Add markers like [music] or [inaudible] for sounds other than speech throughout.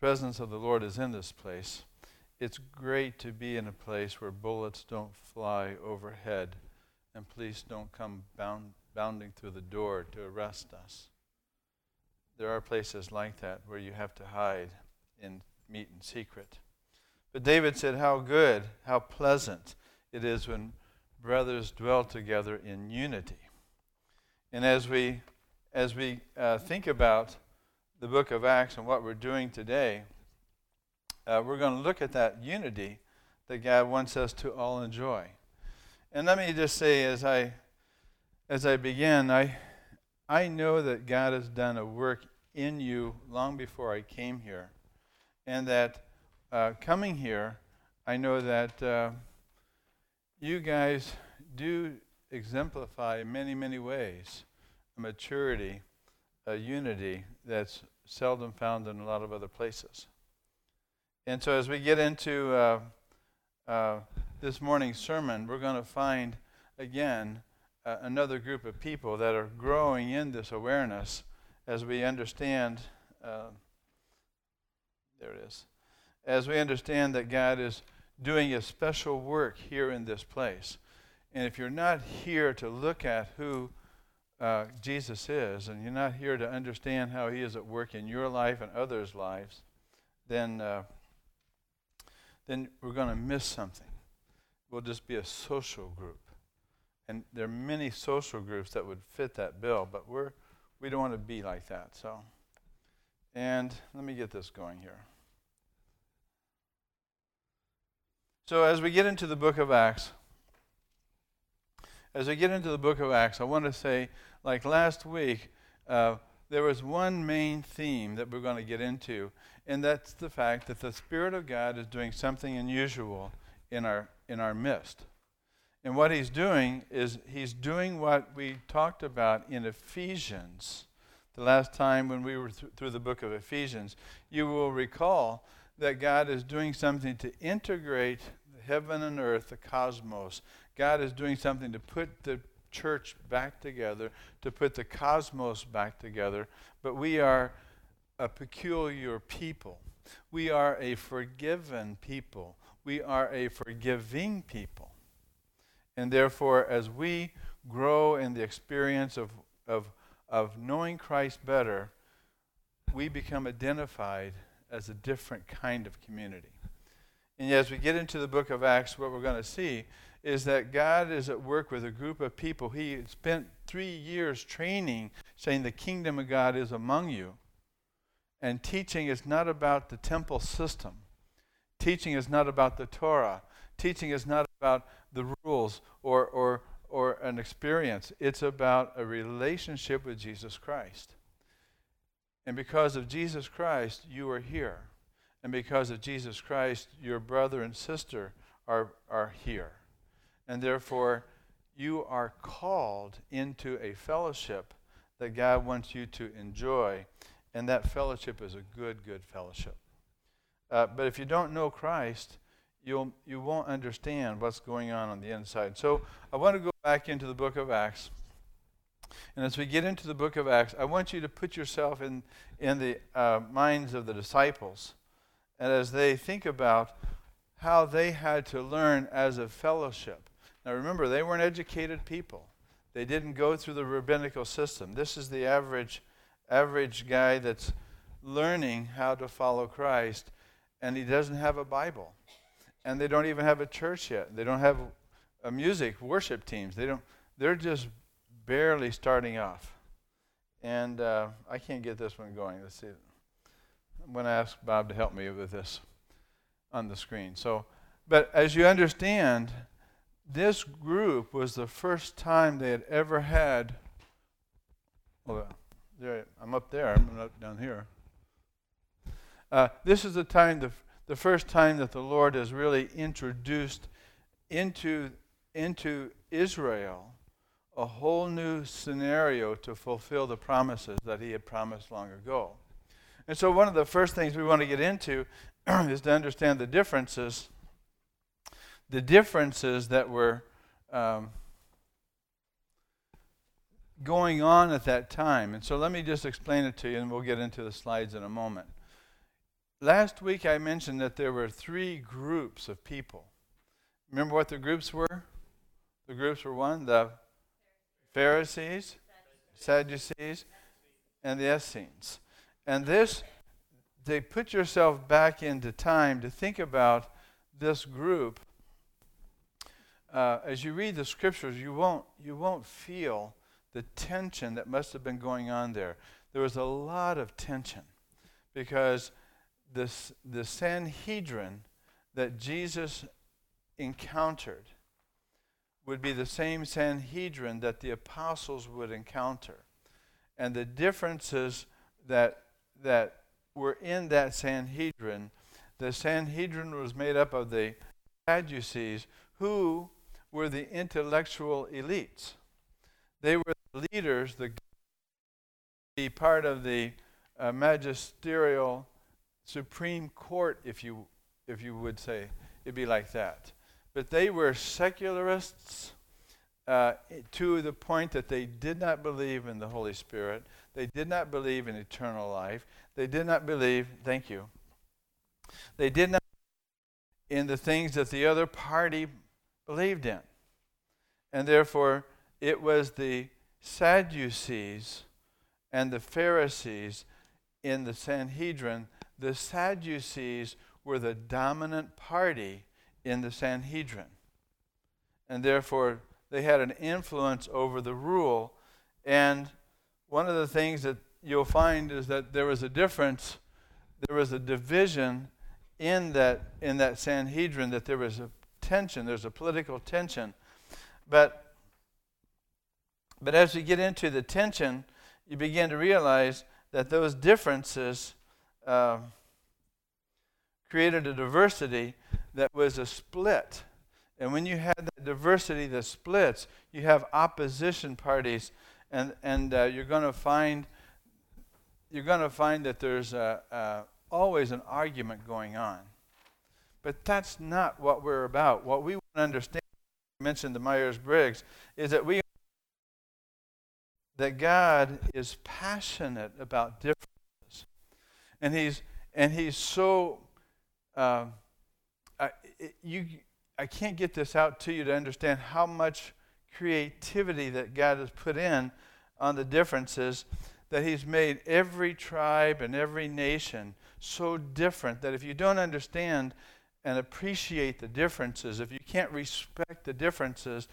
presence of the Lord is in this place, it's great to be in a place where bullets don't fly overhead and police don't come bound, bounding through the door to arrest us. There are places like that where you have to hide and meet in secret. But David said, How good, how pleasant it is when brothers dwell together in unity. And as we, as we uh, think about the book of Acts and what we're doing today, uh, we're going to look at that unity that God wants us to all enjoy. And let me just say, as I, as I begin, I, I know that God has done a work in you long before I came here. And that uh, coming here, I know that uh, you guys do exemplify in many, many ways maturity, a unity that's seldom found in a lot of other places. And so, as we get into uh, uh, this morning's sermon, we're going to find again uh, another group of people that are growing in this awareness as we understand. Uh, there it is. As we understand that God is doing a special work here in this place. And if you're not here to look at who uh, Jesus is, and you're not here to understand how He is at work in your life and others' lives, then uh, then we're going to miss something. We'll just be a social group. And there are many social groups that would fit that bill, but we're, we don't want to be like that. So, and let me get this going here. So, as we get into the book of Acts, as we get into the book of Acts, I want to say, like last week, uh, there was one main theme that we're going to get into, and that's the fact that the Spirit of God is doing something unusual in our, in our midst. And what he's doing is he's doing what we talked about in Ephesians. The last time when we were th- through the book of Ephesians, you will recall that God is doing something to integrate heaven and earth, the cosmos. God is doing something to put the church back together, to put the cosmos back together. But we are a peculiar people. We are a forgiven people. We are a forgiving people. And therefore, as we grow in the experience of, of, of knowing Christ better, we become identified as a different kind of community. And as we get into the book of Acts, what we're going to see is that God is at work with a group of people. He spent three years training, saying, The kingdom of God is among you. And teaching is not about the temple system. Teaching is not about the Torah. Teaching is not about the rules or, or, or an experience. It's about a relationship with Jesus Christ. And because of Jesus Christ, you are here. And because of Jesus Christ, your brother and sister are, are here. And therefore, you are called into a fellowship that God wants you to enjoy and that fellowship is a good, good fellowship. Uh, but if you don't know Christ, you'll, you won't understand what's going on on the inside. So I want to go back into the book of Acts. And as we get into the book of Acts, I want you to put yourself in, in the uh, minds of the disciples. And as they think about how they had to learn as a fellowship. Now remember, they weren't educated people, they didn't go through the rabbinical system. This is the average average guy that's learning how to follow Christ, and he doesn't have a Bible. And they don't even have a church yet. They don't have a music worship teams. They don't. They're just barely starting off. And uh, I can't get this one going. Let's see. I'm going to ask Bob to help me with this on the screen. So, but as you understand, this group was the first time they had ever had. Well, there, I'm up there. I'm not down here. Uh, this is the time, the, the first time that the Lord has really introduced into, into Israel a whole new scenario to fulfill the promises that He had promised long ago. And so, one of the first things we want to get into [clears throat] is to understand the differences, the differences that were um, going on at that time. And so let me just explain it to you, and we'll get into the slides in a moment. last week I mentioned that there were three groups of people. Remember what the groups were? The groups were one, the Pharisees, Sadducees, and the Essenes. And this, they put yourself back into time to think about this group. Uh, as you read the scriptures, you won't, you won't feel the tension that must have been going on there. There was a lot of tension because this, the Sanhedrin that Jesus encountered would be the same Sanhedrin that the apostles would encounter. And the differences that, that were in that Sanhedrin, the Sanhedrin was made up of the Sadducees, who were the intellectual elites. They were the leaders, the, the part of the uh, magisterial Supreme Court, if you, if you would say. It'd be like that. But they were secularists uh, to the point that they did not believe in the Holy Spirit. They did not believe in eternal life. They did not believe, thank you, they did not in the things that the other party believed in. And therefore, it was the Sadducees and the Pharisees in the Sanhedrin the Sadducees were the dominant party in the Sanhedrin. And therefore, they had an influence over the rule. And one of the things that you'll find is that there was a difference, there was a division in that, in that Sanhedrin, that there was a tension, there's a political tension. But, but as you get into the tension, you begin to realize that those differences uh, created a diversity that was a split. And when you had that diversity that splits, you have opposition parties, and, and uh, you're going to find you're going to find that there's a, a, always an argument going on. But that's not what we're about. What we want to understand, I mentioned the Myers Briggs, is that we that God is passionate about differences, and he's and he's so uh, I, you I can't get this out to you to understand how much creativity that God has put in on the differences that he's made every tribe and every nation so different that if you don't understand and appreciate the differences, if you can't respect the differences,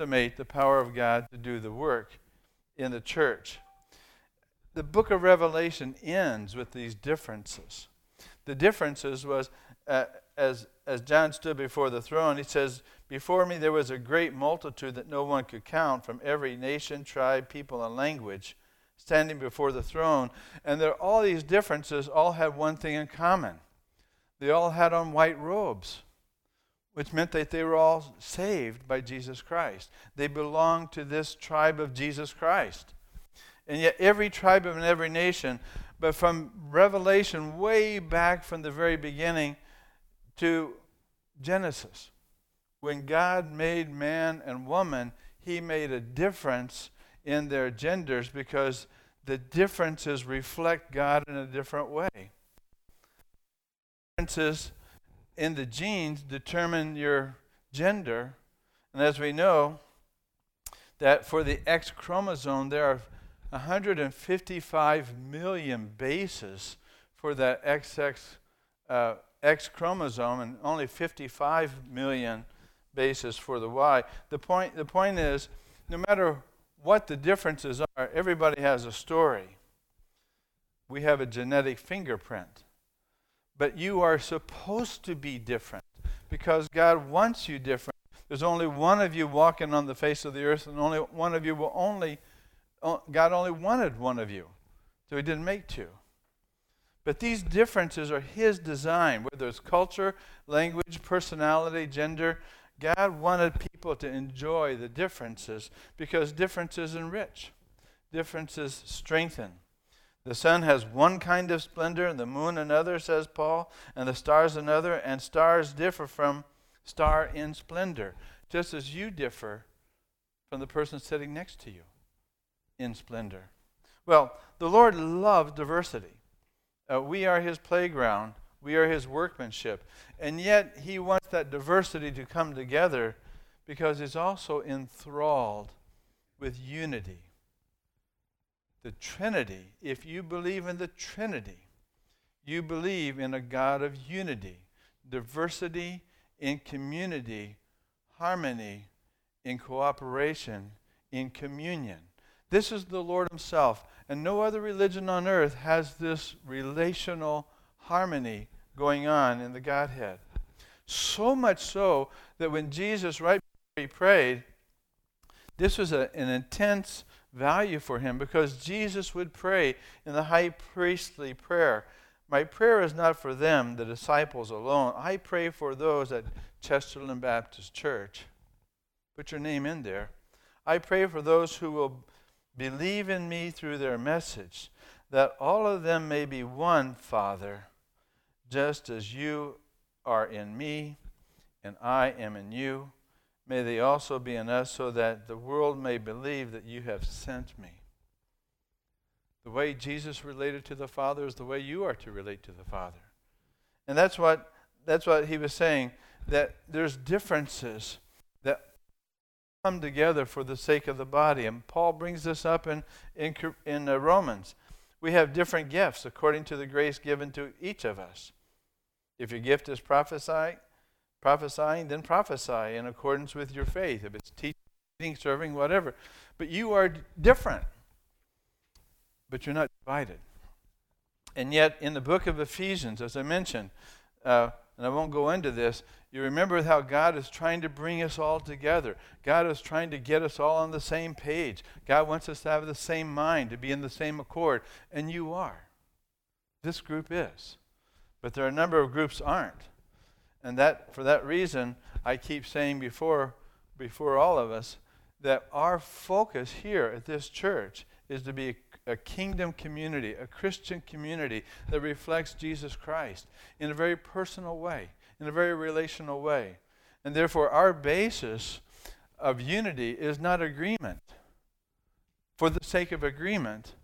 estimate the power of God to do the work in the church the book of Revelation ends with these differences. The differences was uh, as, as John stood before the throne, he says, Before me there was a great multitude that no one could count from every nation, tribe, people, and language standing before the throne. And there, all these differences all had one thing in common they all had on white robes, which meant that they were all saved by Jesus Christ. They belonged to this tribe of Jesus Christ and yet every tribe and every nation. But from Revelation, way back from the very beginning to Genesis, when God made man and woman, he made a difference in their genders because the differences reflect God in a different way. Differences in the genes determine your gender. And as we know, that for the X chromosome, there are 155 million bases for that XX uh, X chromosome and only 55 million bases for the Y. The point, the point is, no matter what the differences are, everybody has a story. We have a genetic fingerprint. But you are supposed to be different because God wants you different. There's only one of you walking on the face of the earth, and only one of you will only God only wanted one of you, so He didn't make two. But these differences are His design, whether it's culture, language, personality, gender. God wanted people to enjoy the differences because differences enrich, differences strengthen. The sun has one kind of splendor, and the moon another, says Paul, and the stars another, and stars differ from star in splendor, just as you differ from the person sitting next to you in splendor. Well, the Lord loves diversity. Uh, we are his playground. We are his workmanship. And yet, he wants that diversity to come together because he's also enthralled with unity. The Trinity, if you believe in the Trinity, you believe in a God of unity, diversity in community, harmony in cooperation, in communion. This is the Lord Himself. And no other religion on earth has this relational harmony going on in the Godhead. So much so that when Jesus, right before he prayed, this was a, an intense value for him because Jesus would pray in the high priestly prayer. My prayer is not for them, the disciples alone. I pray for those at Chesterland Baptist Church. Put your name in there. I pray for those who will believe in me through their message, that all of them may be one, Father, just as you are in me and I am in you. May they also be in us, so that the world may believe that you have sent me. The way Jesus related to the Father is the way you are to relate to the Father. And that's what, that's what he was saying, that there's differences come together for the sake of the body. And Paul brings this up in, in, in uh, Romans. We have different gifts according to the grace given to each of us. If your gift is prophesying, prophesying, then prophesy in accordance with your faith. If it's teaching, serving, whatever. But you are different. But you're not divided. And yet, in the book of Ephesians, as I mentioned, uh, and I won't go into this, you remember how God is trying to bring us all together. God is trying to get us all on the same page. God wants us to have the same mind, to be in the same accord. And you are. This group is. But there are a number of groups aren't. And that for that reason, I keep saying before before all of us that our focus here at this church is to be a kingdom community, a Christian community that reflects Jesus Christ in a very personal way, in a very relational way. And therefore, our basis of unity is not agreement. For the sake of agreement,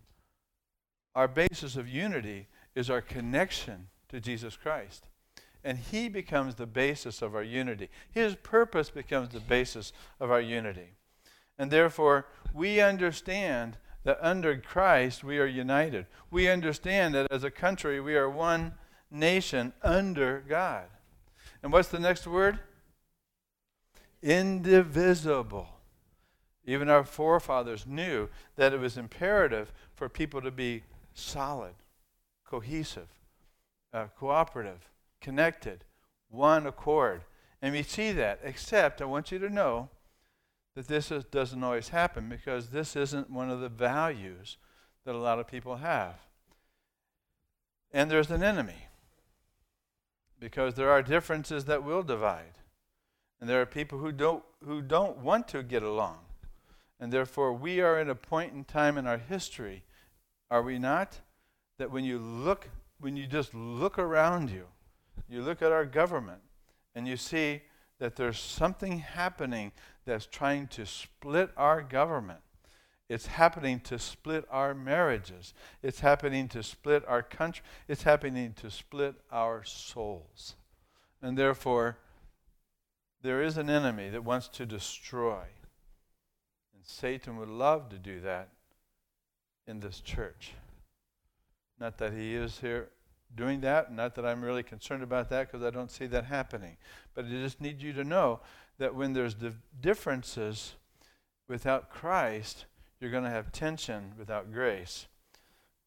our basis of unity is our connection to Jesus Christ. And He becomes the basis of our unity. His purpose becomes the basis of our unity. And therefore, we understand that under Christ we are united. We understand that as a country we are one nation under God. And what's the next word? Indivisible. Even our forefathers knew that it was imperative for people to be solid, cohesive, uh, cooperative, connected, one accord. And we see that, except I want you to know that this is, doesn't always happen because this isn't one of the values that a lot of people have. And there's an enemy because there are differences that will divide. And there are people who don't, who don't want to get along. And therefore, we are at a point in time in our history, are we not? That when you look, when you just look around you, you look at our government, and you see that there's something happening that's trying to split our government. It's happening to split our marriages. It's happening to split our country. It's happening to split our souls. And therefore, there is an enemy that wants to destroy. And Satan would love to do that in this church. Not that he is here doing that. Not that I'm really concerned about that because I don't see that happening. But I just need you to know that when there's differences without Christ, you're going to have tension without grace.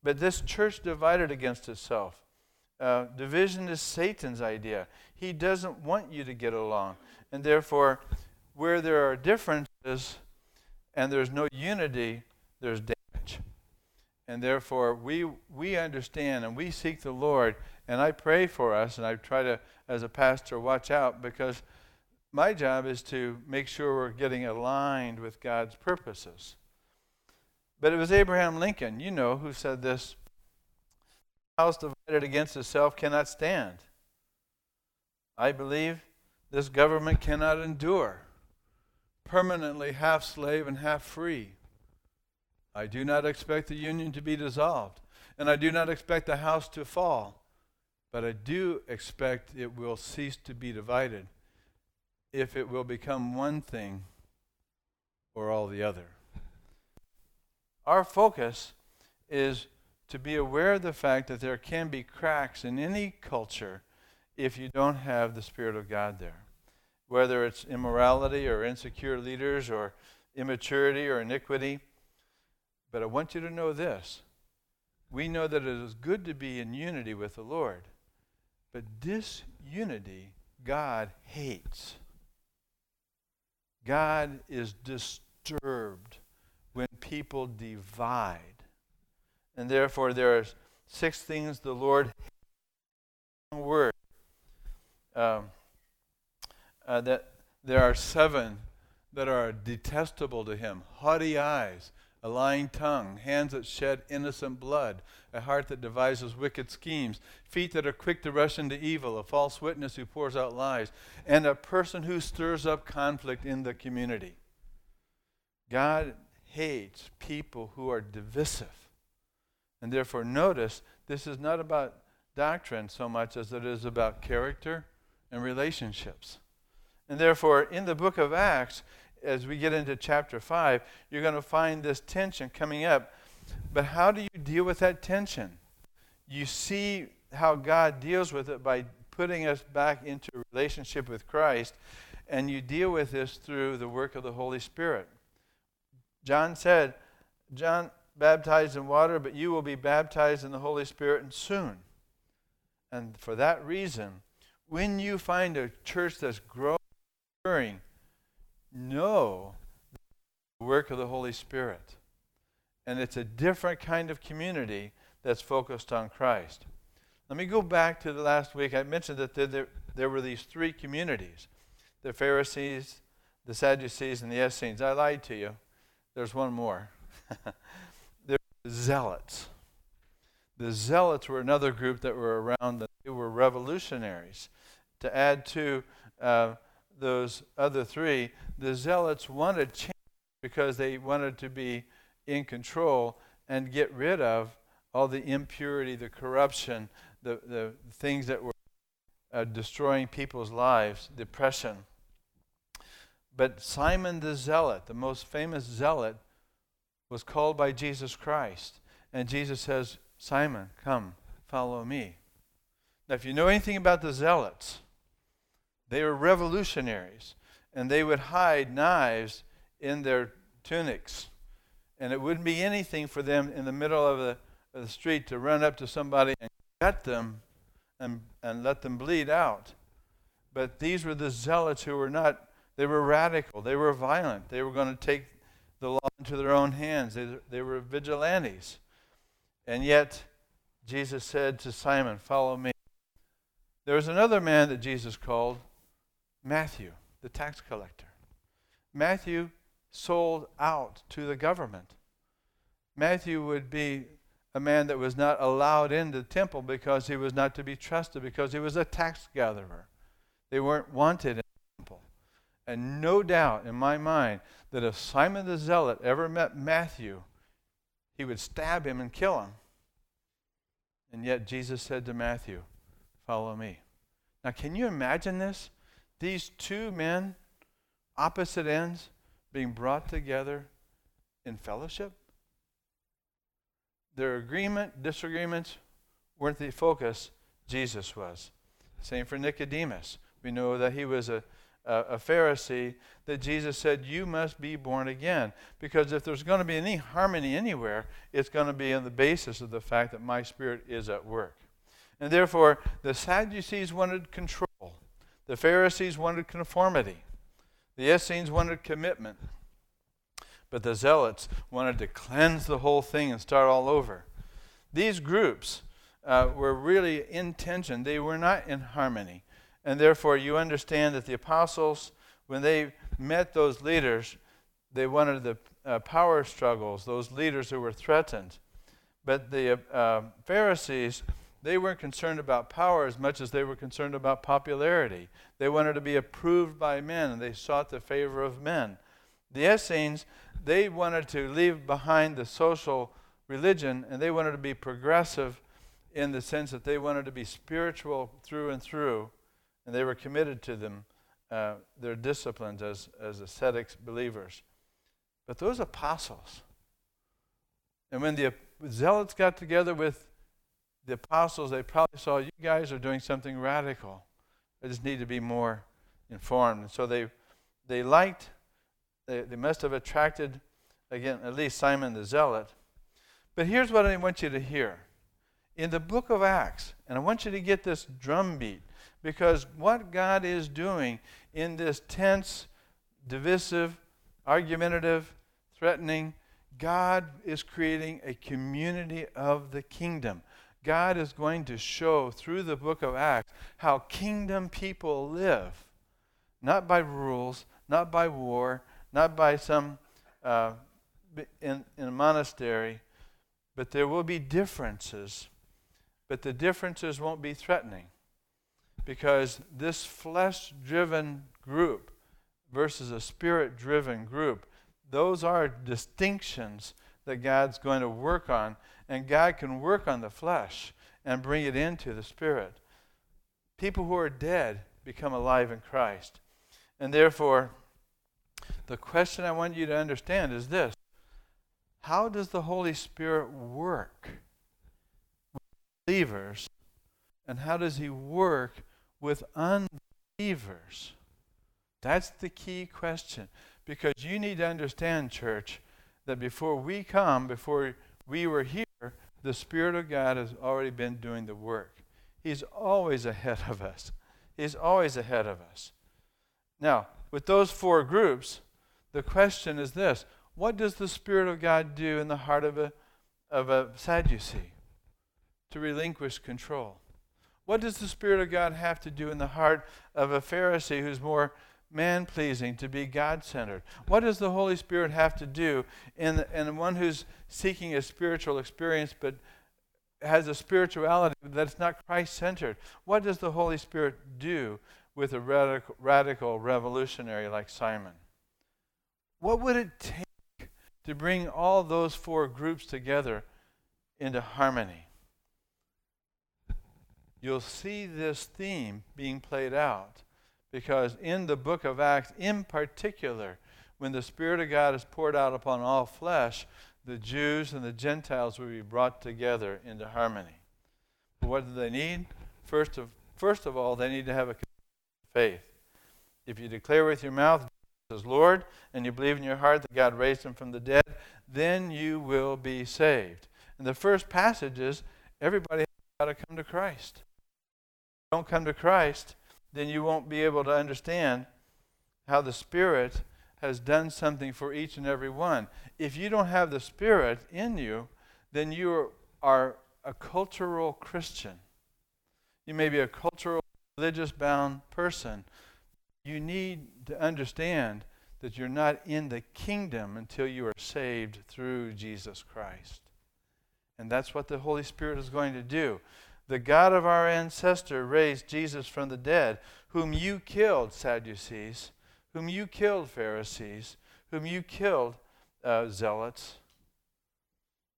But this church divided against itself. Uh, division is Satan's idea. He doesn't want you to get along. And therefore, where there are differences and there's no unity, there's damage. and therefore, we, we understand and we seek the Lord. And I pray for us, and I try to, as a pastor, watch out because my job is to make sure we're getting aligned with God's purposes. But it was Abraham Lincoln, you know, who said this house divided against itself cannot stand. I believe this government cannot endure permanently half slave and half free. I do not expect the union to be dissolved. And I do not expect the house to fall, but I do expect it will cease to be divided if it will become one thing or all the other. Our focus is to be aware of the fact that there can be cracks in any culture if you don't have the Spirit of God there. Whether it's immorality or insecure leaders or immaturity or iniquity. But I want you to know this. We know that it is good to be in unity with the Lord, but disunity God hates. God is disturbed when people divide. And therefore, there are six things the Lord word. Um, uh, that there are seven that are detestable to him haughty eyes, a lying tongue, hands that shed innocent blood, a heart that devises wicked schemes, feet that are quick to rush into evil, a false witness who pours out lies, and a person who stirs up conflict in the community. God hates people who are divisive. And therefore, notice this is not about doctrine so much as it is about character and relationships. And therefore, in the book of Acts, as we get into chapter 5, you're going to find this tension coming up. But how do you deal with that tension? You see how God deals with it by putting us back into relationship with Christ, and you deal with this through the work of the Holy Spirit. John said, John baptized in water, but you will be baptized in the Holy Spirit and soon. And for that reason, when you find a church that's growing, know the work of the Holy Spirit. And it's a different kind of community that's focused on Christ. Let me go back to the last week. I mentioned that there, there, there were these three communities the Pharisees, the Sadducees, and the Essenes. I lied to you. There's one more. [laughs] the Zealots. The Zealots were another group that were around, they were revolutionaries. To add to uh, those other three, the Zealots wanted change because they wanted to be in control and get rid of all the impurity, the corruption, the, the things that were uh, destroying people's lives, depression. But Simon the Zealot, the most famous zealot, was called by Jesus Christ. And Jesus says, Simon, come, follow me. Now, if you know anything about the zealots, they were revolutionaries, and they would hide knives in their tunics. And it wouldn't be anything for them in the middle of the, of the street to run up to somebody and cut them and, and let them bleed out. But these were the zealots who were not they were radical. They were violent. They were going to take the law into their own hands. They, they were vigilantes. And yet, Jesus said to Simon, Follow me. There was another man that Jesus called Matthew, the tax collector. Matthew sold out to the government. Matthew would be a man that was not allowed into the temple because he was not to be trusted, because he was a tax gatherer. They weren't wanted in the temple. and no doubt in my mind that if Simon the Zealot ever met Matthew, he would stab him and kill him. And yet Jesus said to Matthew, Follow me. Now, can you imagine this? These two men, opposite ends, being brought together in fellowship? Their agreement, disagreements weren't the focus, Jesus was. Same for Nicodemus. We know that he was a a Pharisee that Jesus said, You must be born again. Because if there's going to be any harmony anywhere, it's going to be on the basis of the fact that my spirit is at work. And therefore, the Sadducees wanted control, the Pharisees wanted conformity, the Essenes wanted commitment, but the Zealots wanted to cleanse the whole thing and start all over. These groups uh, were really in tension, they were not in harmony. And therefore, you understand that the apostles, when they met those leaders, they wanted the uh, power struggles, those leaders who were threatened. But the uh, Pharisees, they weren't concerned about power as much as they were concerned about popularity. They wanted to be approved by men, and they sought the favor of men. The Essenes, they wanted to leave behind the social religion, and they wanted to be progressive in the sense that they wanted to be spiritual through and through, and they were committed to them, uh, their disciplines as, as ascetics believers. But those apostles, and when the zealots got together with the apostles, they probably saw you guys are doing something radical. I just need to be more informed. And so they, they liked, they, they must have attracted, again, at least Simon the Zealot. But here's what I want you to hear. In the book of Acts, and I want you to get this drumbeat, because what God is doing in this tense, divisive, argumentative, threatening, God is creating a community of the kingdom. God is going to show through the book of Acts how kingdom people live, not by rules, not by war, not by some uh, in, in a monastery, but there will be differences. But the differences won't be threatening because this flesh driven group versus a spirit driven group, those are distinctions that God's going to work on and God can work on the flesh and bring it into the spirit. People who are dead become alive in Christ. And therefore, the question I want you to understand is this How does the Holy Spirit work with believers? And how does He work with unbelievers? That's the key question. Because you need to understand, church, that before we come, before we were here, the Spirit of God has already been doing the work. He's always ahead of us. He's always ahead of us. Now, with those four groups, the question is this What does the Spirit of God do in the heart of a, of a Sadducee? To relinquish control. What does the Spirit of God have to do in the heart of a Pharisee who's more man pleasing, to be God centered. What does the Holy Spirit have to do in, the, in one who's seeking a spiritual experience but has a spirituality that's not Christ centered? What does the Holy Spirit do with a radical, radical revolutionary like Simon? What would it take to bring all those four groups together into harmony? You'll see this theme being played out because in the book of Acts, in particular, when the Spirit of God is poured out upon all flesh, the Jews and the Gentiles will be brought together into harmony. But what do they need? First of, first of all, they need to have a faith. If you declare with your mouth Jesus Lord and you believe in your heart that God raised him from the dead, then you will be saved. And the first passage is everybody has got to come to Christ. Don't come to Christ, then you won't be able to understand how the Spirit has done something for each and every one. If you don't have the Spirit in you, then you are a cultural Christian. You may be a cultural, religious bound person. You need to understand that you're not in the kingdom until you are saved through Jesus Christ. And that's what the Holy Spirit is going to do. The God of our ancestor raised Jesus from the dead, whom you killed, Sadducees, whom you killed, Pharisees, whom you killed, uh, Zealots.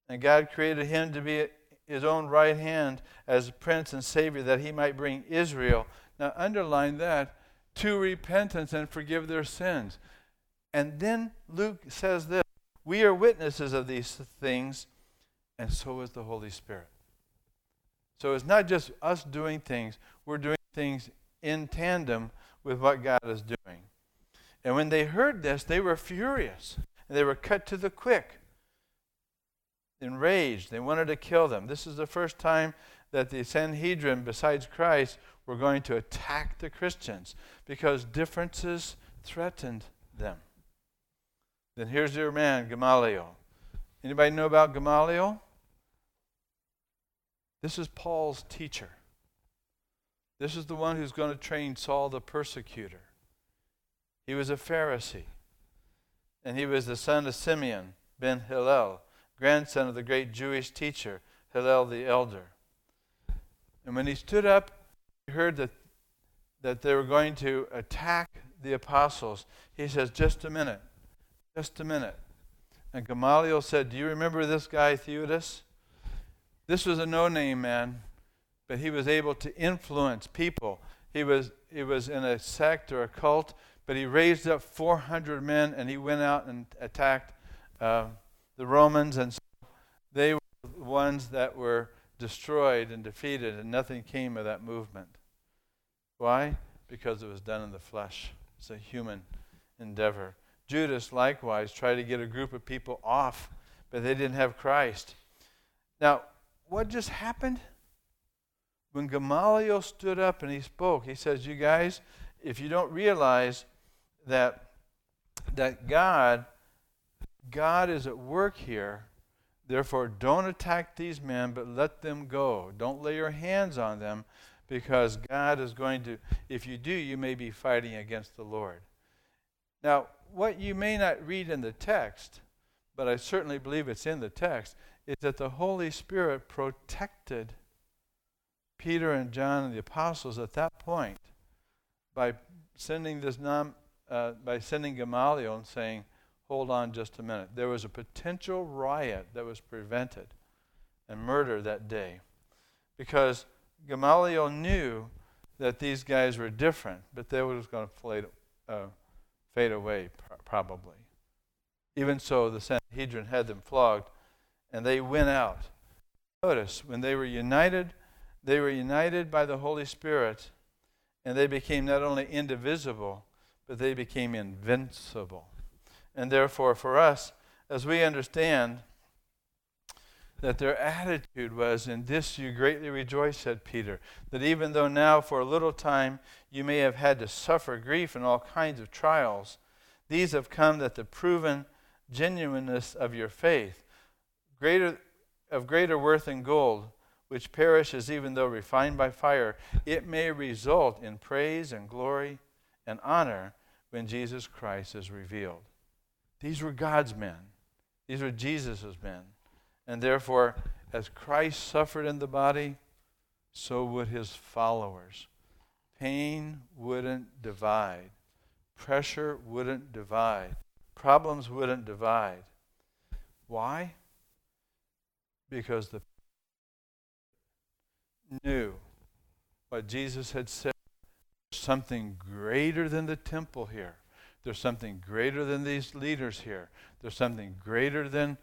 And God created him to be his own right hand as Prince and Savior that he might bring Israel. Now, underline that to repentance and forgive their sins. And then Luke says this We are witnesses of these things, and so is the Holy Spirit. So it's not just us doing things, we're doing things in tandem with what God is doing. And when they heard this, they were furious. And they were cut to the quick, enraged. They wanted to kill them. This is the first time that the Sanhedrin, besides Christ, were going to attack the Christians because differences threatened them. Then here's your man, Gamaliel. Anybody know about Gamaliel? This is Paul's teacher. This is the one who's going to train Saul the persecutor. He was a Pharisee, and he was the son of Simeon ben Hillel, grandson of the great Jewish teacher, Hillel the elder. And when he stood up, he heard that, that they were going to attack the apostles. He says, Just a minute, just a minute. And Gamaliel said, Do you remember this guy, Theudas? This was a no name man, but he was able to influence people. He was, he was in a sect or a cult, but he raised up 400 men and he went out and attacked uh, the Romans. And so they were the ones that were destroyed and defeated, and nothing came of that movement. Why? Because it was done in the flesh. It's a human endeavor. Judas likewise tried to get a group of people off, but they didn't have Christ. Now, what just happened? When Gamaliel stood up and he spoke, he says, You guys, if you don't realize that that God God is at work here, therefore don't attack these men, but let them go. Don't lay your hands on them because God is going to if you do, you may be fighting against the Lord. Now, what you may not read in the text, but I certainly believe it's in the text, is that the Holy Spirit protected Peter and John and the apostles at that point by sending this non, uh, by sending Gamaliel and saying, "Hold on just a minute." There was a potential riot that was prevented and murder that day because Gamaliel knew that these guys were different, but they were just going to uh, fade away, pr- probably. Even so, the Sanhedrin had them flogged, and they went out. Notice, when they were united, they were united by the Holy Spirit, and they became not only indivisible, but they became invincible. And therefore, for us, as we understand that their attitude was, In this you greatly rejoice, said Peter, that even though now for a little time you may have had to suffer grief and all kinds of trials, these have come that the proven genuineness of your faith, greater, of greater worth than gold, which perishes even though refined by fire, it may result in praise and glory and honor when Jesus Christ is revealed. These were God's men. These were Jesus' men. And therefore, as Christ suffered in the body, so would his followers. Pain wouldn't divide, pressure wouldn't divide, problems wouldn't divide. Why? Because the knew what Jesus had said. Something greater than the temple here. There's something greater than these leaders here. There's something greater than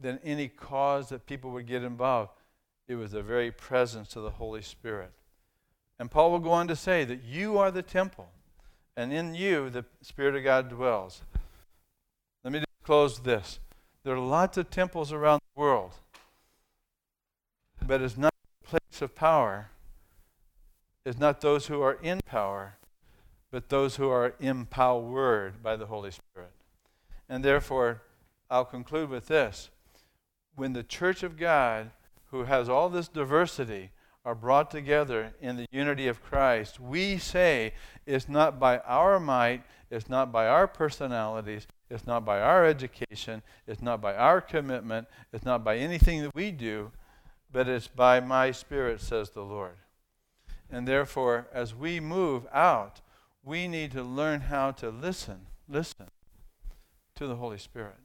than any cause that people would get involved. It was the very presence of the Holy Spirit. And Paul will go on to say that you are the temple, and in you the Spirit of God dwells. Let me just close this. There are lots of temples around but it's not a place of power. It's not those who are in power, but those who are empowered by the Holy Spirit. And therefore, I'll conclude with this when the church of God, who has all this diversity, are brought together in the unity of Christ, we say it's not by our might, it's not by our personalities, it's not by our education, it's not by our commitment, it's not by anything that we do, but it's by my Spirit, says the Lord. And therefore, as we move out, we need to learn how to listen, listen to the Holy Spirit.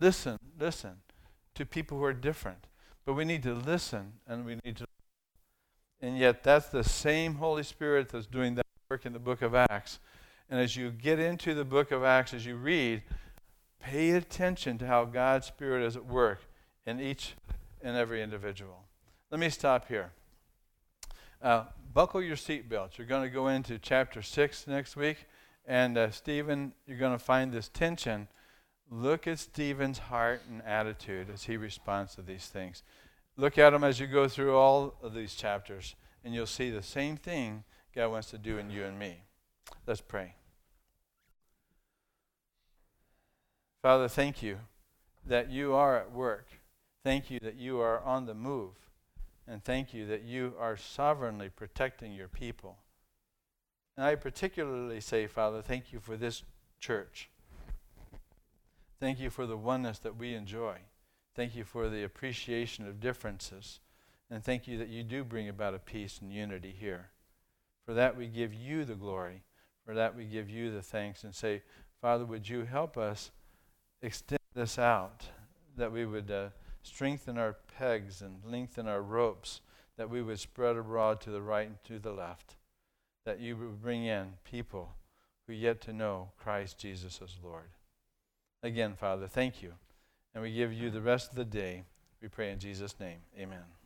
Listen, listen to people who are different. But we need to listen and we need to. And yet, that's the same Holy Spirit that's doing that work in the book of Acts. And as you get into the book of Acts, as you read, pay attention to how God's Spirit is at work in each and every individual. Let me stop here. Uh, buckle your seatbelts. You're going to go into chapter 6 next week. And uh, Stephen, you're going to find this tension Look at Stephen's heart and attitude as he responds to these things. Look at him as you go through all of these chapters, and you'll see the same thing God wants to do in you and me. Let's pray. Father, thank you that you are at work. Thank you that you are on the move. And thank you that you are sovereignly protecting your people. And I particularly say, Father, thank you for this church. Thank you for the oneness that we enjoy. Thank you for the appreciation of differences. And thank you that you do bring about a peace and unity here. For that we give you the glory. For that we give you the thanks and say, Father, would you help us extend this out, that we would uh, strengthen our pegs and lengthen our ropes, that we would spread abroad to the right and to the left, that you would bring in people who yet to know Christ Jesus as Lord. Again, Father, thank you. And we give you the rest of the day. We pray in Jesus' name. Amen.